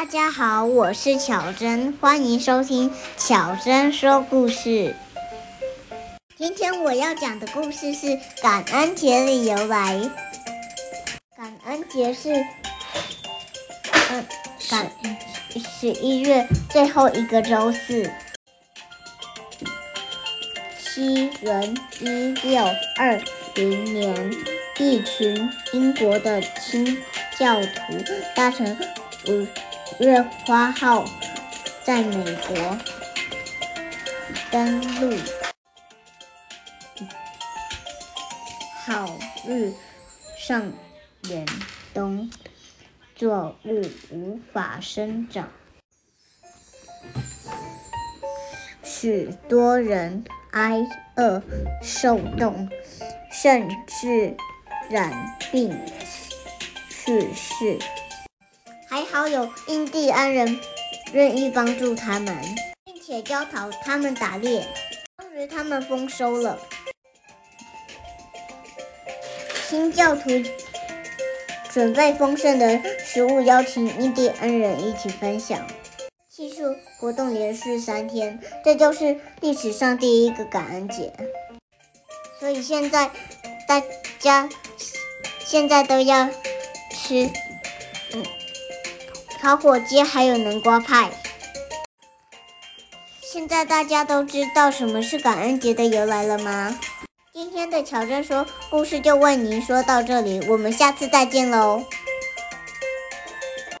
大家好，我是巧珍，欢迎收听巧珍说故事。今天我要讲的故事是感恩节的由来。感恩节是，嗯，感十一月最后一个周四。西元一六二零年，一群英国的清教徒搭乘五月花号在美国登陆，好日上远东，作物无法生长，许多人。挨饿受冻，甚至染病去世。还好有印第安人愿意帮助他们，并且教导他们打猎。终于，他们丰收了。新教徒准备丰盛的食物，邀请印第安人一起分享。祭祀活动连续三天，这就是历史上第一个感恩节。所以现在大家现在都要吃嗯烤火鸡，还有南瓜派。现在大家都知道什么是感恩节的由来了吗？今天的乔珍说故事就为您说到这里，我们下次再见喽。